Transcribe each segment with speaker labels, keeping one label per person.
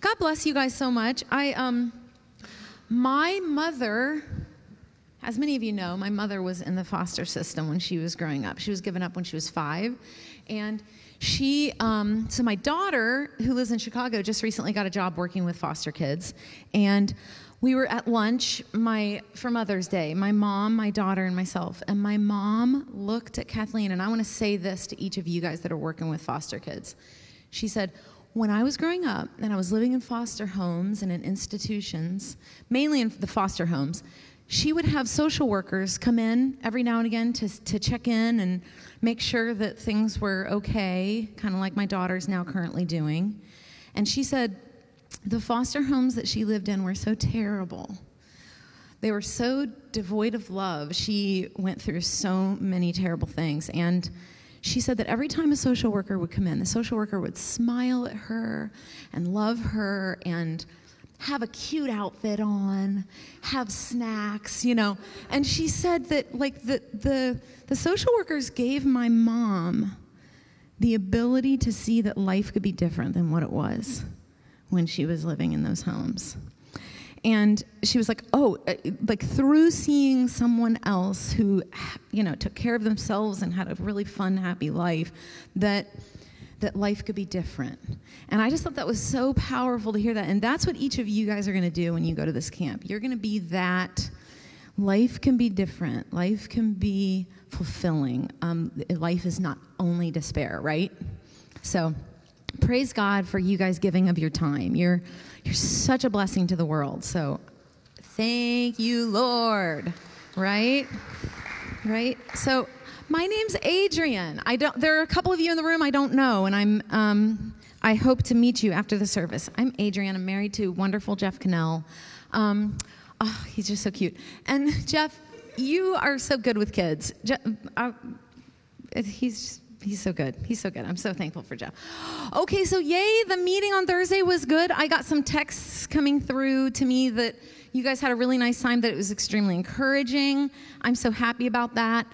Speaker 1: God bless you guys so much. I um my mother as many of you know, my mother was in the foster system when she was growing up. She was given up when she was five. And she, um, so my daughter, who lives in Chicago, just recently got a job working with foster kids. And we were at lunch my, for Mother's Day, my mom, my daughter, and myself. And my mom looked at Kathleen, and I want to say this to each of you guys that are working with foster kids. She said, when I was growing up and I was living in foster homes and in institutions, mainly in the foster homes, she would have social workers come in every now and again to, to check in and make sure that things were okay, kind of like my daughter's now currently doing. And she said the foster homes that she lived in were so terrible. They were so devoid of love. She went through so many terrible things. And she said that every time a social worker would come in, the social worker would smile at her and love her and have a cute outfit on, have snacks, you know. And she said that like the the the social workers gave my mom the ability to see that life could be different than what it was when she was living in those homes. And she was like, "Oh, uh, like through seeing someone else who you know took care of themselves and had a really fun, happy life that that life could be different. And I just thought that was so powerful to hear that. And that's what each of you guys are going to do when you go to this camp. You're going to be that. Life can be different, life can be fulfilling. Um, life is not only despair, right? So, praise God for you guys giving of your time. You're, you're such a blessing to the world. So, thank you, Lord. Right? Right? So, my name's Adrienne. I don't. There are a couple of you in the room I don't know, and I'm. Um, I hope to meet you after the service. I'm Adrienne. I'm married to wonderful Jeff Cannell. Um, oh, he's just so cute. And Jeff, you are so good with kids. Jeff, uh, he's he's so good. He's so good. I'm so thankful for Jeff. Okay, so yay, the meeting on Thursday was good. I got some texts coming through to me that you guys had a really nice time, that it was extremely encouraging. I'm so happy about that.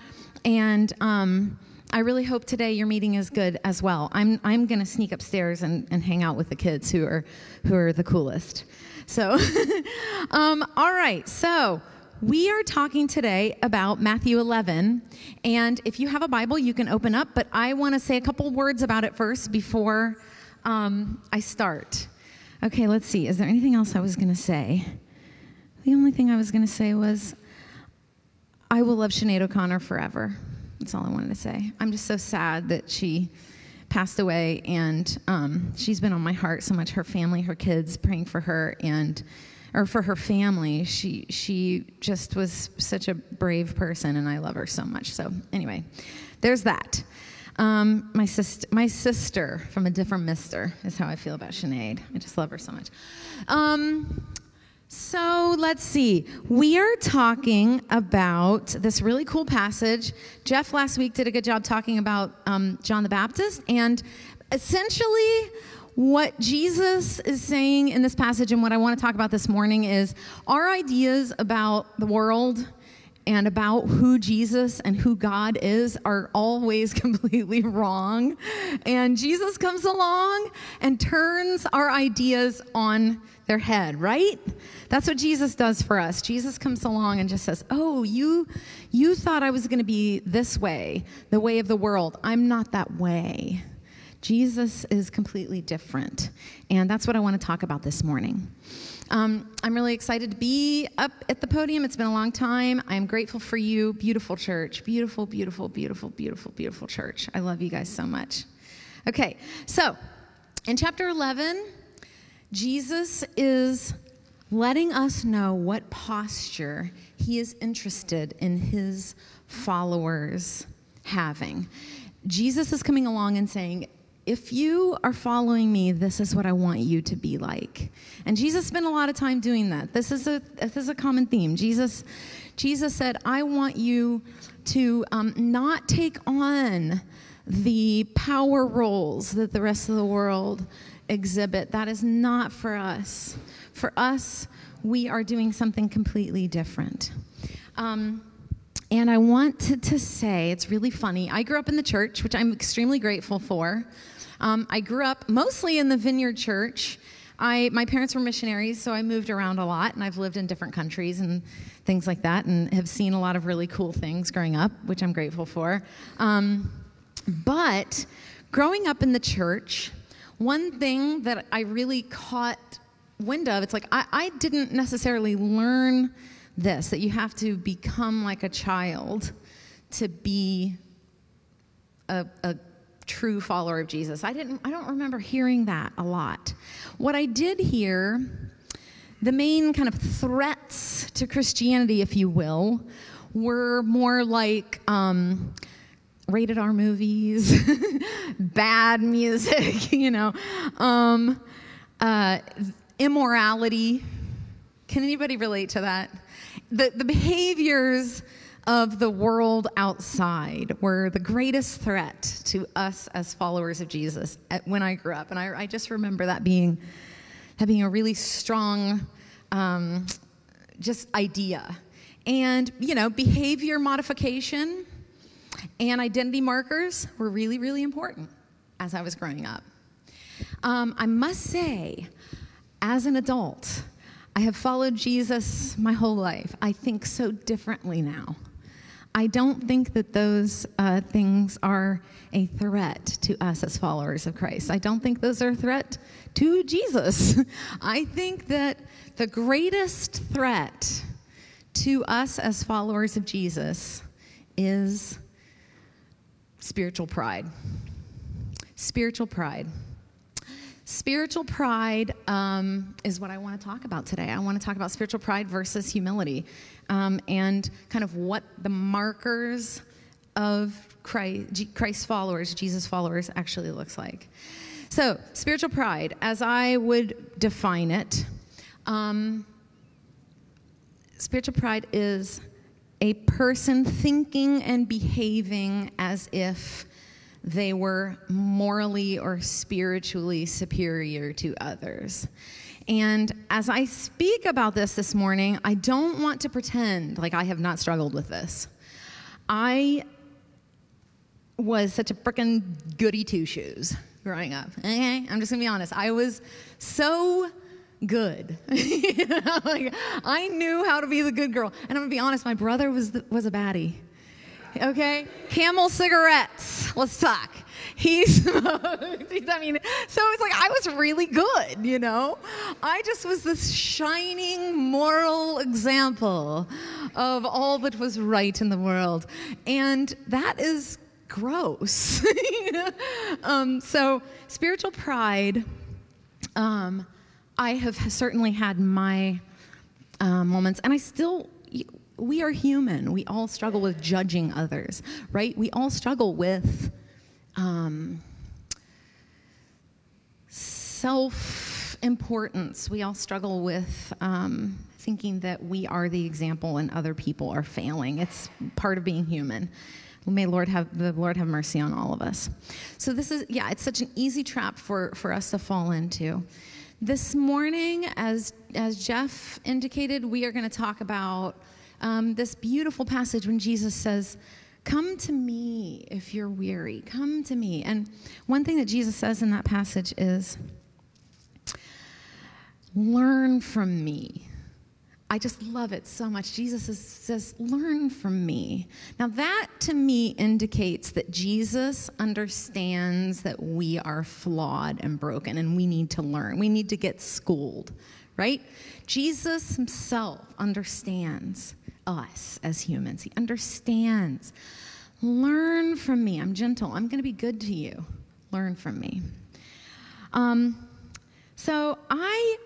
Speaker 1: And um, I really hope today your meeting is good as well. I'm, I'm going to sneak upstairs and, and hang out with the kids who are, who are the coolest. So, um, all right. So, we are talking today about Matthew 11. And if you have a Bible, you can open up, but I want to say a couple words about it first before um, I start. Okay, let's see. Is there anything else I was going to say? The only thing I was going to say was I will love Sinead O'Connor forever. That's all I wanted to say. I'm just so sad that she passed away, and um, she's been on my heart so much. Her family, her kids, praying for her, and or for her family. She she just was such a brave person, and I love her so much. So anyway, there's that. Um, my sister, my sister from a different Mister is how I feel about Sinead. I just love her so much. Um, so let's see. We are talking about this really cool passage. Jeff last week did a good job talking about um, John the Baptist, and essentially, what Jesus is saying in this passage, and what I want to talk about this morning, is our ideas about the world and about who Jesus and who God is are always completely wrong. And Jesus comes along and turns our ideas on their head, right? That's what Jesus does for us. Jesus comes along and just says, "Oh, you you thought I was going to be this way, the way of the world. I'm not that way." Jesus is completely different. And that's what I want to talk about this morning. Um, I'm really excited to be up at the podium. It's been a long time. I'm grateful for you. Beautiful church. Beautiful, beautiful, beautiful, beautiful, beautiful church. I love you guys so much. Okay, so in chapter 11, Jesus is letting us know what posture he is interested in his followers having. Jesus is coming along and saying, if you are following me, this is what I want you to be like. And Jesus spent a lot of time doing that. This is a this is a common theme. Jesus, Jesus said, I want you to um, not take on the power roles that the rest of the world exhibit. That is not for us. For us, we are doing something completely different. Um, and I wanted to, say, it's really funny. I grew up in the church, which I'm extremely grateful for. Um, I grew up mostly in the Vineyard Church. I, my parents were missionaries, so I moved around a lot, and I've lived in different countries and things like that, and have seen a lot of really cool things growing up, which I'm grateful for. Um, but growing up in the church, one thing that I really caught wind of, it's like I, I didn't necessarily learn this that you have to become like a child to be a, a true follower of Jesus. I didn't I don't remember hearing that a lot. What I did hear, the main kind of threats to Christianity, if you will, were more like um, rated R movies, bad music, you know, um, uh, immorality. Can anybody relate to that? The, the behaviors of the world outside were the greatest threat to us as followers of Jesus when I grew up. And I, I just remember that being, that being a really strong um, just idea. And, you know, behavior modification and identity markers were really, really important as I was growing up. Um, I must say, as an adult, I have followed Jesus my whole life. I think so differently now. I don't think that those uh, things are a threat to us as followers of Christ. I don't think those are a threat to Jesus. I think that the greatest threat to us as followers of Jesus is spiritual pride. Spiritual pride. Spiritual pride um, is what I want to talk about today. I want to talk about spiritual pride versus humility um, and kind of what the markers of Christ, Christ followers, Jesus followers, actually looks like. So, spiritual pride, as I would define it, um, spiritual pride is a person thinking and behaving as if they were morally or spiritually superior to others. And as I speak about this this morning, I don't want to pretend like I have not struggled with this. I was such a freaking goody two shoes growing up. Okay? I'm just gonna be honest. I was so good. like, I knew how to be the good girl. And I'm gonna be honest, my brother was, the, was a baddie okay? Camel cigarettes. Let's talk. He smoked. I mean, so it's like I was really good, you know? I just was this shining moral example of all that was right in the world. And that is gross. um, so, spiritual pride, um, I have certainly had my uh, moments, and I still we are human. We all struggle with judging others, right? We all struggle with um, self importance. We all struggle with um, thinking that we are the example and other people are failing. It's part of being human. May Lord have the Lord have mercy on all of us. So this is yeah, it's such an easy trap for for us to fall into. This morning, as as Jeff indicated, we are going to talk about um, this beautiful passage when Jesus says, Come to me if you're weary. Come to me. And one thing that Jesus says in that passage is, Learn from me. I just love it so much. Jesus is, says, Learn from me. Now, that to me indicates that Jesus understands that we are flawed and broken and we need to learn. We need to get schooled, right? Jesus himself understands us as humans. He understands. Learn from me. I'm gentle. I'm going to be good to you. Learn from me. Um, so I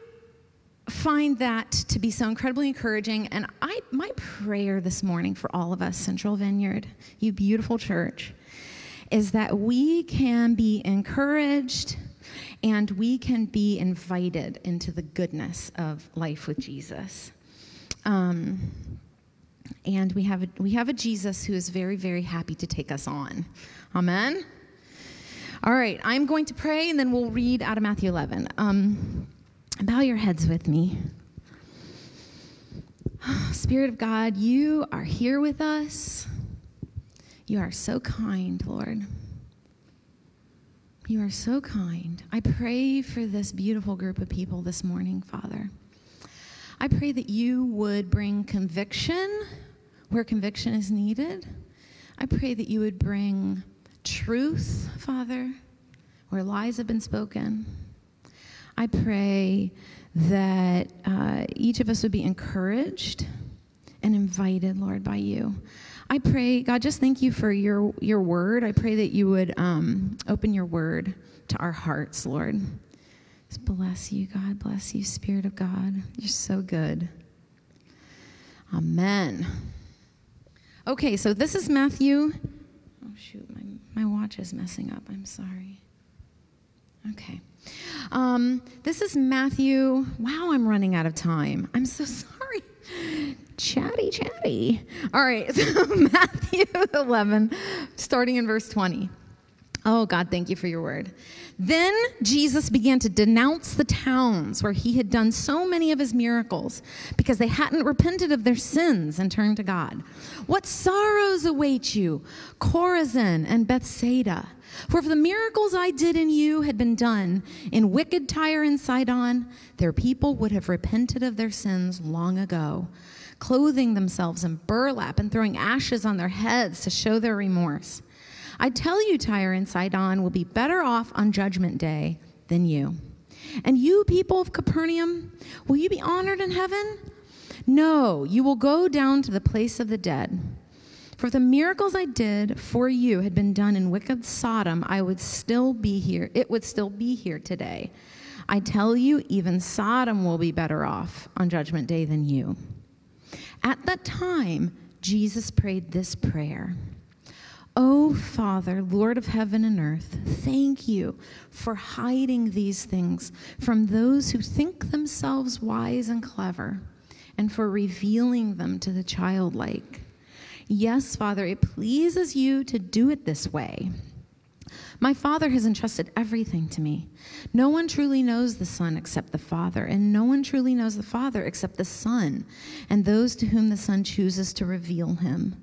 Speaker 1: find that to be so incredibly encouraging. And I, my prayer this morning for all of us, Central Vineyard, you beautiful church, is that we can be encouraged and we can be invited into the goodness of life with Jesus. Um, and we have a, we have a Jesus who is very, very happy to take us on. Amen. All right, I'm going to pray and then we'll read out of Matthew 11. Um, bow your heads with me. Spirit of God, you are here with us. You are so kind, Lord. You are so kind. I pray for this beautiful group of people this morning, Father. I pray that you would bring conviction where conviction is needed. I pray that you would bring truth, Father, where lies have been spoken. I pray that uh, each of us would be encouraged and invited, Lord, by you. I pray, God, just thank you for your, your word. I pray that you would um, open your word to our hearts, Lord. Just bless you, God. Bless you, Spirit of God. You're so good. Amen. Okay, so this is Matthew. Oh, shoot, my, my watch is messing up. I'm sorry. Okay. Um, this is Matthew. Wow, I'm running out of time. I'm so sorry. Chatty, chatty. All right, so Matthew 11, starting in verse 20. Oh, God, thank you for your word. Then Jesus began to denounce the towns where he had done so many of his miracles because they hadn't repented of their sins and turned to God. What sorrows await you, Chorazin and Bethsaida! For if the miracles I did in you had been done in wicked Tyre and Sidon, their people would have repented of their sins long ago, clothing themselves in burlap and throwing ashes on their heads to show their remorse. I tell you, Tyre and Sidon will be better off on Judgment Day than you. And you, people of Capernaum, will you be honored in heaven? No, you will go down to the place of the dead. For if the miracles I did for you had been done in wicked Sodom, I would still be here. It would still be here today. I tell you, even Sodom will be better off on Judgment Day than you. At that time, Jesus prayed this prayer. Oh, Father, Lord of heaven and earth, thank you for hiding these things from those who think themselves wise and clever, and for revealing them to the childlike. Yes, Father, it pleases you to do it this way. My Father has entrusted everything to me. No one truly knows the Son except the Father, and no one truly knows the Father except the Son, and those to whom the Son chooses to reveal him.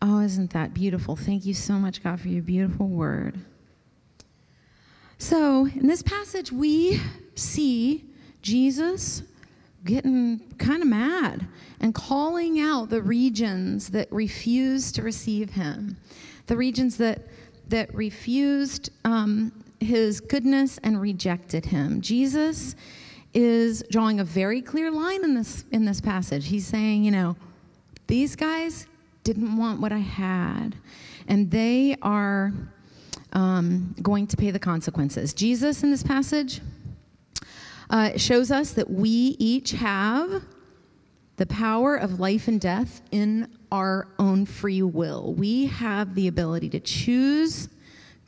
Speaker 1: Oh, isn't that beautiful? Thank you so much, God, for your beautiful word. So, in this passage, we see Jesus getting kind of mad and calling out the regions that refuse to receive him, the regions that that refused um, his goodness and rejected him. Jesus is drawing a very clear line in this in this passage. He's saying, you know, these guys didn't want what I had, and they are um, going to pay the consequences. Jesus in this passage uh, shows us that we each have the power of life and death in our own free will. We have the ability to choose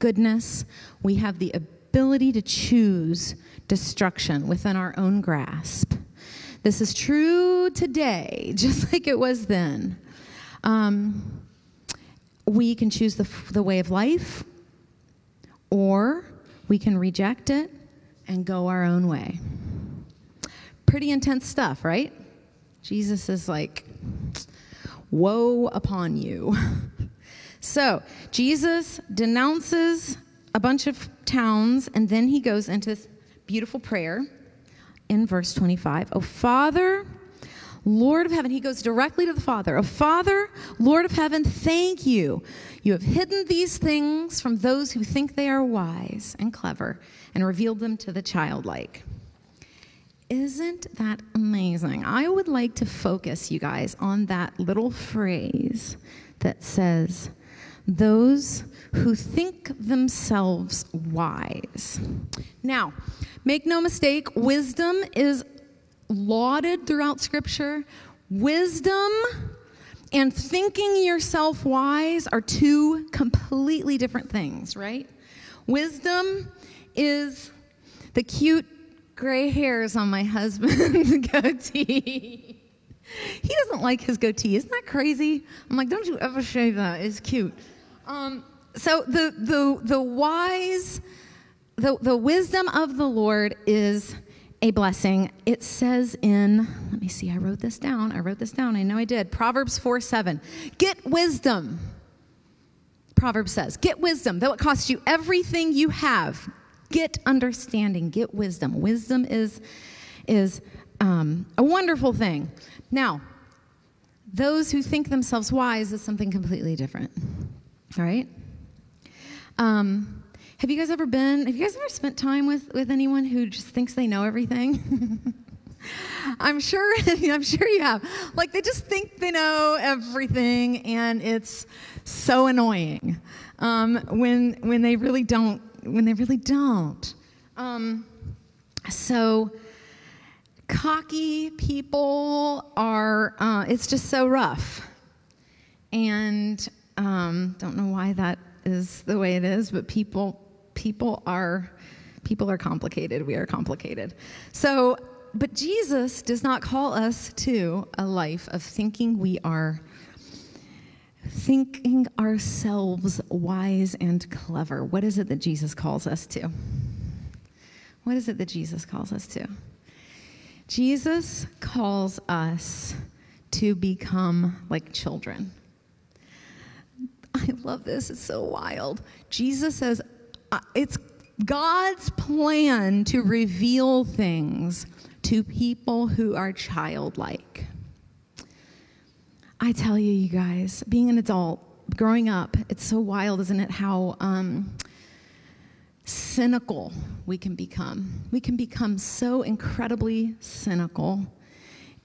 Speaker 1: goodness, we have the ability to choose destruction within our own grasp. This is true today, just like it was then. Um, we can choose the, the way of life, or we can reject it and go our own way. Pretty intense stuff, right? Jesus is like, woe upon you. so, Jesus denounces a bunch of towns, and then he goes into this beautiful prayer in verse 25. Oh, Father, Lord of heaven, he goes directly to the Father. Oh, Father, Lord of heaven, thank you. You have hidden these things from those who think they are wise and clever and revealed them to the childlike. Isn't that amazing? I would like to focus you guys on that little phrase that says, those who think themselves wise. Now, make no mistake, wisdom is lauded throughout Scripture. Wisdom and thinking yourself wise are two completely different things, right? Wisdom is the cute gray hairs on my husband's goatee. he doesn't like his goatee. Isn't that crazy? I'm like, don't you ever shave that. It's cute. Um, so the, the, the wise, the, the wisdom of the Lord is a blessing. It says in, let me see, I wrote this down. I wrote this down. I know I did. Proverbs 4 7. Get wisdom. Proverbs says, Get wisdom, though it costs you everything you have. Get understanding, get wisdom. Wisdom is, is um, a wonderful thing. Now, those who think themselves wise is something completely different. All right? Um, have you guys ever been, have you guys ever spent time with, with anyone who just thinks they know everything? I'm sure, I'm sure you have. Like they just think they know everything, and it's so annoying um, when when they really don't. When they really don't. Um, so cocky people are. Uh, it's just so rough, and um, don't know why that is the way it is, but people people are people are complicated. We are complicated. So, but Jesus does not call us to a life of thinking we are thinking ourselves wise and clever. What is it that Jesus calls us to? What is it that Jesus calls us to? Jesus calls us to become like children. I love this. It's so wild. Jesus says, it's God's plan to reveal things to people who are childlike. I tell you, you guys, being an adult, growing up, it's so wild, isn't it? How um, cynical we can become. We can become so incredibly cynical.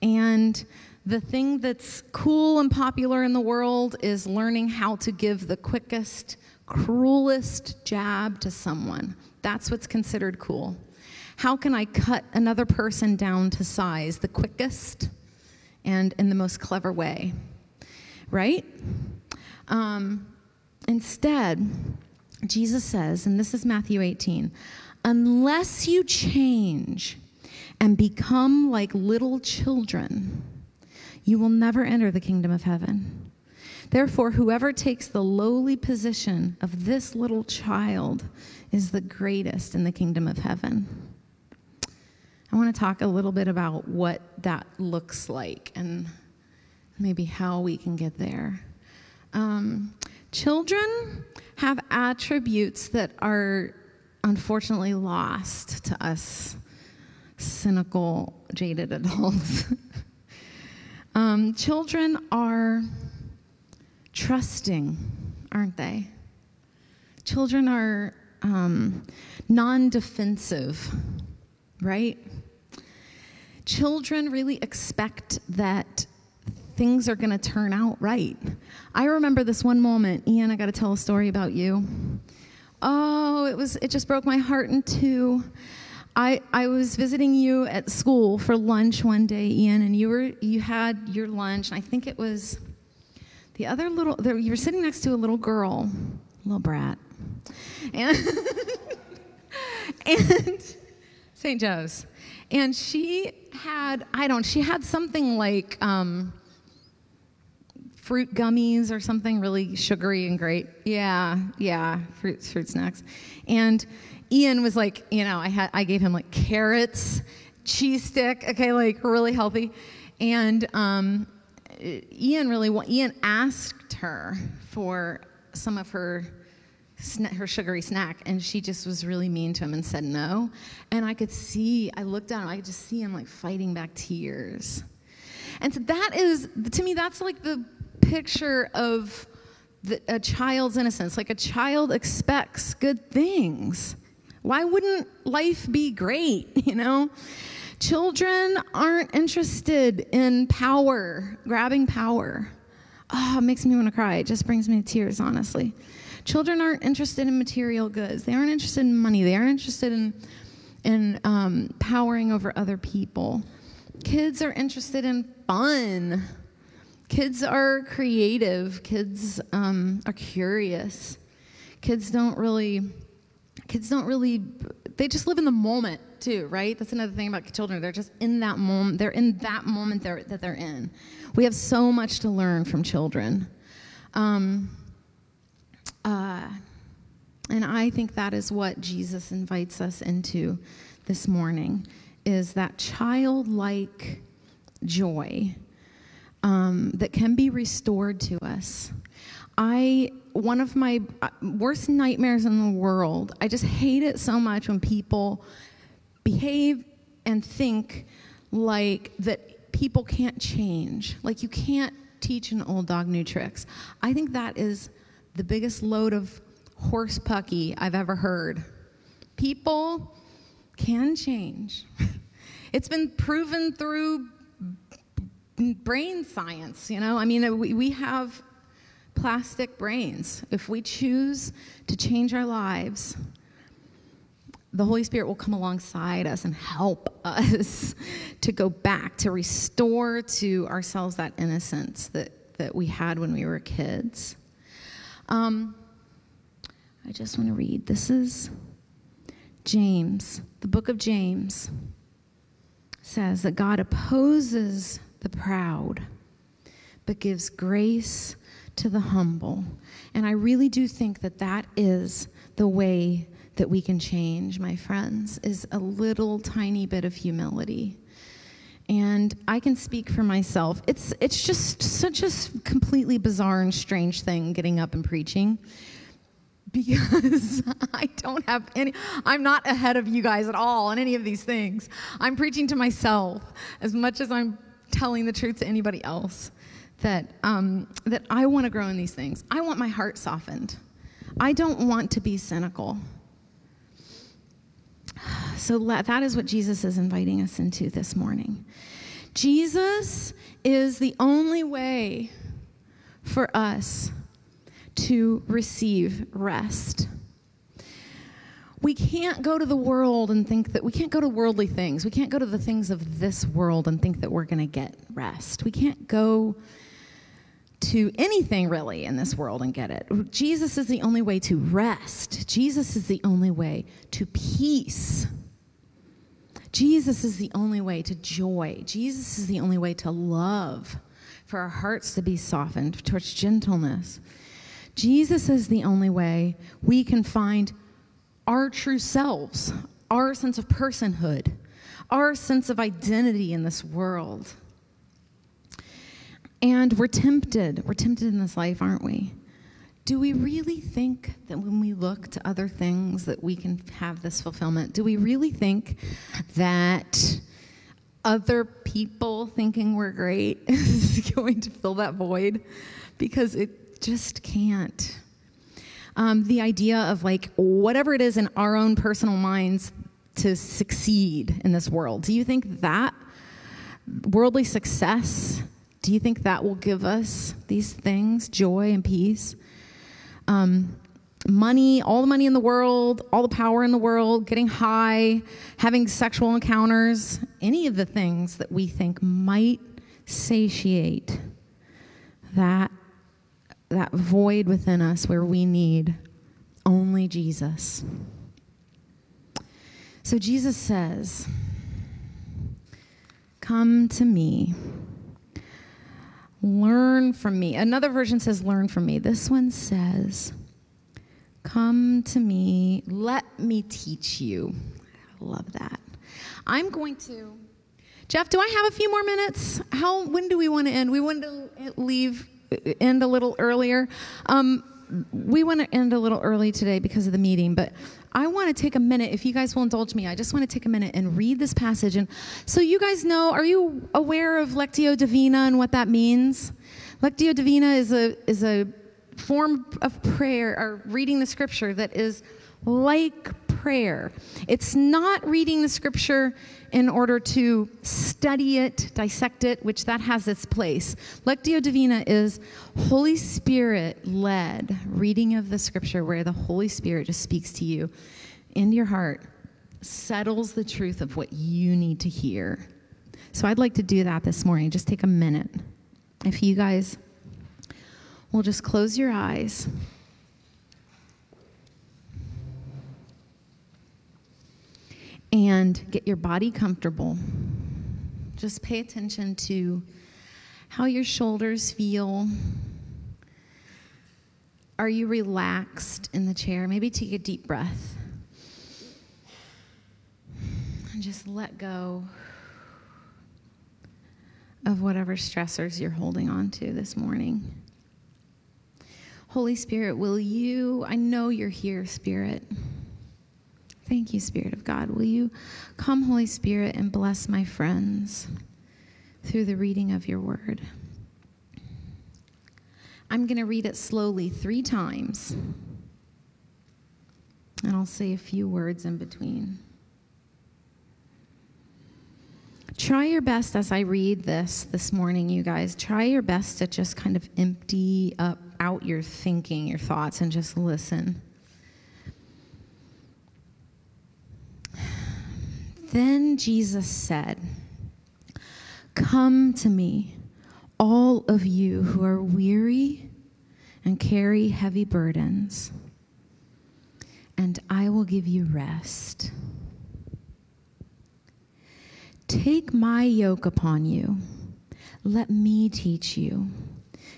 Speaker 1: And the thing that's cool and popular in the world is learning how to give the quickest, cruelest jab to someone. That's what's considered cool. How can I cut another person down to size the quickest and in the most clever way? Right? Um, instead, Jesus says, and this is Matthew 18, unless you change and become like little children, you will never enter the kingdom of heaven. Therefore, whoever takes the lowly position of this little child is the greatest in the kingdom of heaven. I want to talk a little bit about what that looks like and maybe how we can get there. Um, children have attributes that are unfortunately lost to us cynical, jaded adults. um, children are trusting, aren't they? Children are um, non defensive, right? Children really expect that things are going to turn out right. I remember this one moment, Ian, I got to tell a story about you. Oh, it was it just broke my heart in two. I, I was visiting you at school for lunch one day, Ian, and you were you had your lunch, and I think it was the other little you were sitting next to a little girl, little brat. And and St. Joe's. And she had, I don't, she had something like um, fruit gummies or something really sugary and great. Yeah, yeah, fruit, fruit snacks. And Ian was like, you know, I had, I gave him like carrots, cheese stick, okay, like really healthy. And um, Ian really, Ian asked her for some of her her sugary snack, and she just was really mean to him and said no. And I could see, I looked down, I could just see him like fighting back tears. And so that is, to me, that's like the picture of the, a child's innocence. Like a child expects good things. Why wouldn't life be great, you know? Children aren't interested in power, grabbing power. Oh, it makes me want to cry. It just brings me to tears, honestly. Children aren't interested in material goods. They aren't interested in money. They aren't interested in, in um, powering over other people. Kids are interested in fun. Kids are creative. Kids um, are curious. Kids don't really, kids don't really they just live in the moment too, right? That's another thing about children. They're just in that moment. They're in that moment they're, that they're in. We have so much to learn from children. Um, uh, and I think that is what Jesus invites us into this morning is that childlike joy um, that can be restored to us. I one of my uh, worst nightmares in the world. I just hate it so much when people behave and think like that people can't change. Like you can't teach an old dog new tricks. I think that is the biggest load of horse pucky I've ever heard. People can change. it's been proven through brain science, you know? I mean, we, we have plastic brains. If we choose to change our lives, the Holy Spirit will come alongside us and help us to go back, to restore to ourselves that innocence that, that we had when we were kids. Um, I just want to read. This is James, the book of James says that God opposes the proud, but gives grace to the humble. And I really do think that that is the way that we can change, my friends, is a little tiny bit of humility. And I can speak for myself. It's, it's just such a completely bizarre and strange thing getting up and preaching because I don't have any, I'm not ahead of you guys at all on any of these things. I'm preaching to myself as much as I'm telling the truth to anybody else that, um, that I want to grow in these things. I want my heart softened. I don't want to be cynical. So that is what Jesus is inviting us into this morning. Jesus is the only way for us to receive rest. We can't go to the world and think that we can't go to worldly things. We can't go to the things of this world and think that we're going to get rest. We can't go to anything really in this world and get it. Jesus is the only way to rest. Jesus is the only way to peace. Jesus is the only way to joy. Jesus is the only way to love, for our hearts to be softened towards gentleness. Jesus is the only way we can find our true selves, our sense of personhood, our sense of identity in this world. And we're tempted. We're tempted in this life, aren't we? Do we really think that when we look to other things that we can have this fulfillment? Do we really think that other people thinking we're great is going to fill that void? Because it just can't. Um, the idea of like whatever it is in our own personal minds to succeed in this world. Do you think that worldly success, do you think that will give us these things, joy and peace? Um, money, all the money in the world, all the power in the world, getting high, having sexual encounters, any of the things that we think might satiate that that void within us where we need only Jesus. So Jesus says, Come to me. Learn from me. Another version says, Learn from me. This one says, Come to me. Let me teach you. I love that. I'm going to. Jeff, do I have a few more minutes? How when do we want to end? We want to leave end a little earlier. Um, we want to end a little early today because of the meeting, but I want to take a minute, if you guys will indulge me, I just want to take a minute and read this passage. And so, you guys know, are you aware of Lectio Divina and what that means? Lectio Divina is a, is a form of prayer or reading the scripture that is like prayer. It's not reading the scripture in order to study it, dissect it, which that has its place. Lectio Divina is Holy Spirit led reading of the scripture where the Holy Spirit just speaks to you into your heart, settles the truth of what you need to hear. So I'd like to do that this morning. Just take a minute. If you guys will just close your eyes. And get your body comfortable. Just pay attention to how your shoulders feel. Are you relaxed in the chair? Maybe take a deep breath and just let go of whatever stressors you're holding on to this morning. Holy Spirit, will you? I know you're here, Spirit. Thank you, Spirit of God. Will you come, Holy Spirit, and bless my friends through the reading of your word? I'm going to read it slowly three times, and I'll say a few words in between. Try your best as I read this this morning, you guys. Try your best to just kind of empty up out your thinking, your thoughts, and just listen. Then Jesus said, Come to me, all of you who are weary and carry heavy burdens, and I will give you rest. Take my yoke upon you. Let me teach you,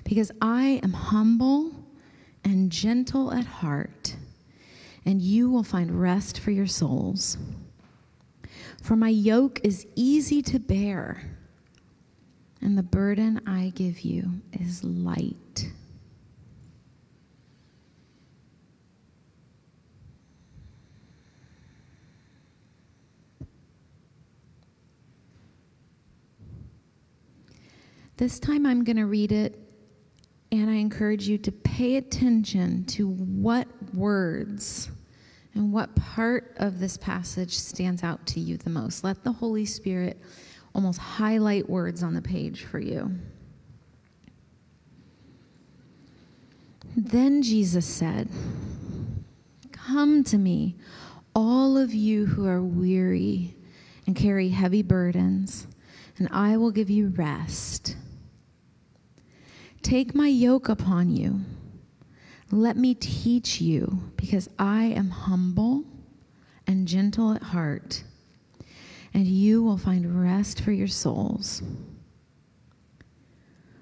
Speaker 1: because I am humble and gentle at heart, and you will find rest for your souls. For my yoke is easy to bear, and the burden I give you is light. This time I'm going to read it, and I encourage you to pay attention to what words and what part of this passage stands out to you the most. Let the Holy Spirit almost highlight words on the page for you. Then Jesus said, Come to me, all of you who are weary and carry heavy burdens, and I will give you rest. Take my yoke upon you. Let me teach you, because I am humble and gentle at heart, and you will find rest for your souls.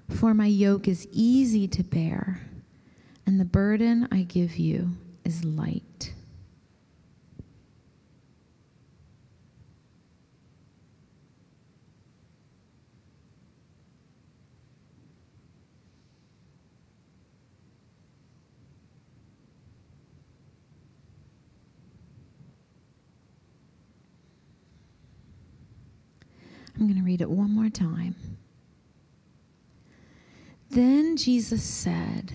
Speaker 1: For my yoke is easy to bear, and the burden I give you is light. I'm going to read it one more time. Then Jesus said,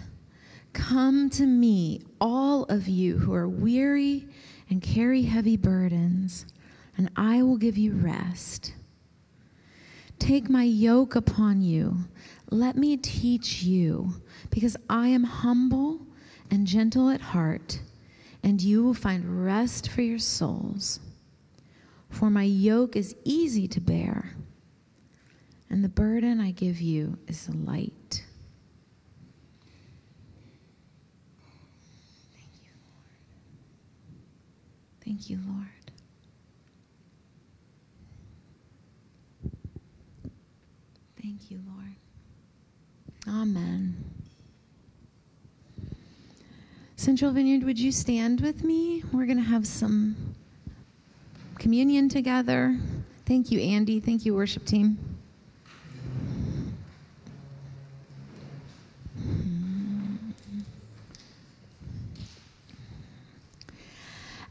Speaker 1: Come to me, all of you who are weary and carry heavy burdens, and I will give you rest. Take my yoke upon you. Let me teach you, because I am humble and gentle at heart, and you will find rest for your souls. For my yoke is easy to bear, and the burden I give you is light. Thank you, Lord. Thank you, Lord. Thank you, Lord. Amen. Central Vineyard, would you stand with me? We're going to have some communion together. Thank you, Andy. Thank you, worship team.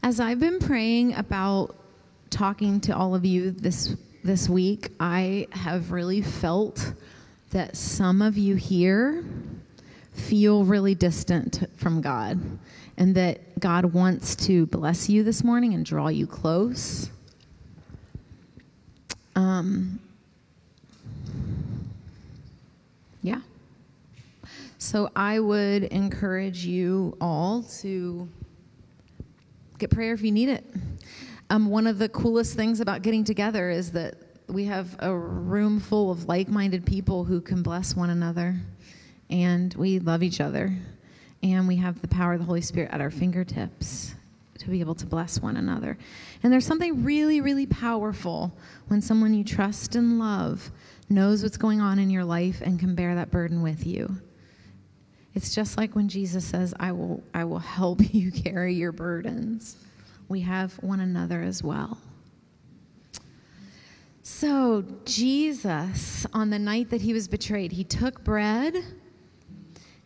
Speaker 1: As I've been praying about talking to all of you this this week, I have really felt that some of you here feel really distant from God and that God wants to bless you this morning and draw you close. Um, yeah. So I would encourage you all to get prayer if you need it. Um, one of the coolest things about getting together is that we have a room full of like minded people who can bless one another, and we love each other, and we have the power of the Holy Spirit at our fingertips to be able to bless one another. And there's something really, really powerful when someone you trust and love knows what's going on in your life and can bear that burden with you. It's just like when Jesus says, I will, I will help you carry your burdens. We have one another as well. So, Jesus, on the night that he was betrayed, he took bread,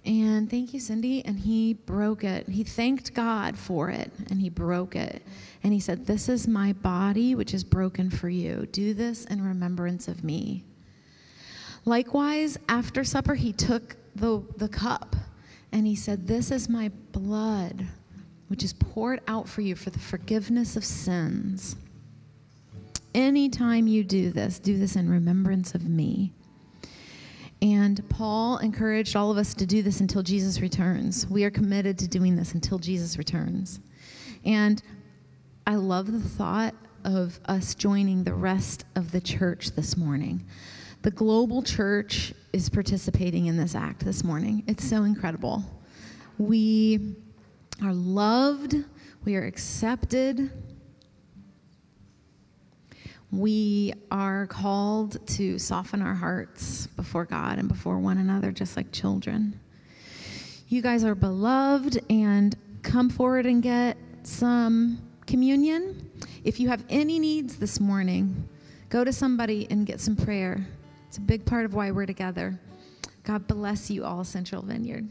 Speaker 1: and thank you, Cindy, and he broke it. He thanked God for it, and he broke it. And he said, This is my body, which is broken for you. Do this in remembrance of me. Likewise, after supper, he took the, the cup and he said, This is my blood, which is poured out for you for the forgiveness of sins. Anytime you do this, do this in remembrance of me. And Paul encouraged all of us to do this until Jesus returns. We are committed to doing this until Jesus returns. And I love the thought of us joining the rest of the church this morning. The global church is participating in this act this morning. It's so incredible. We are loved, we are accepted. We are called to soften our hearts before God and before one another, just like children. You guys are beloved, and come forward and get some communion. If you have any needs this morning, go to somebody and get some prayer. It's a big part of why we're together. God bless you all, Central Vineyard.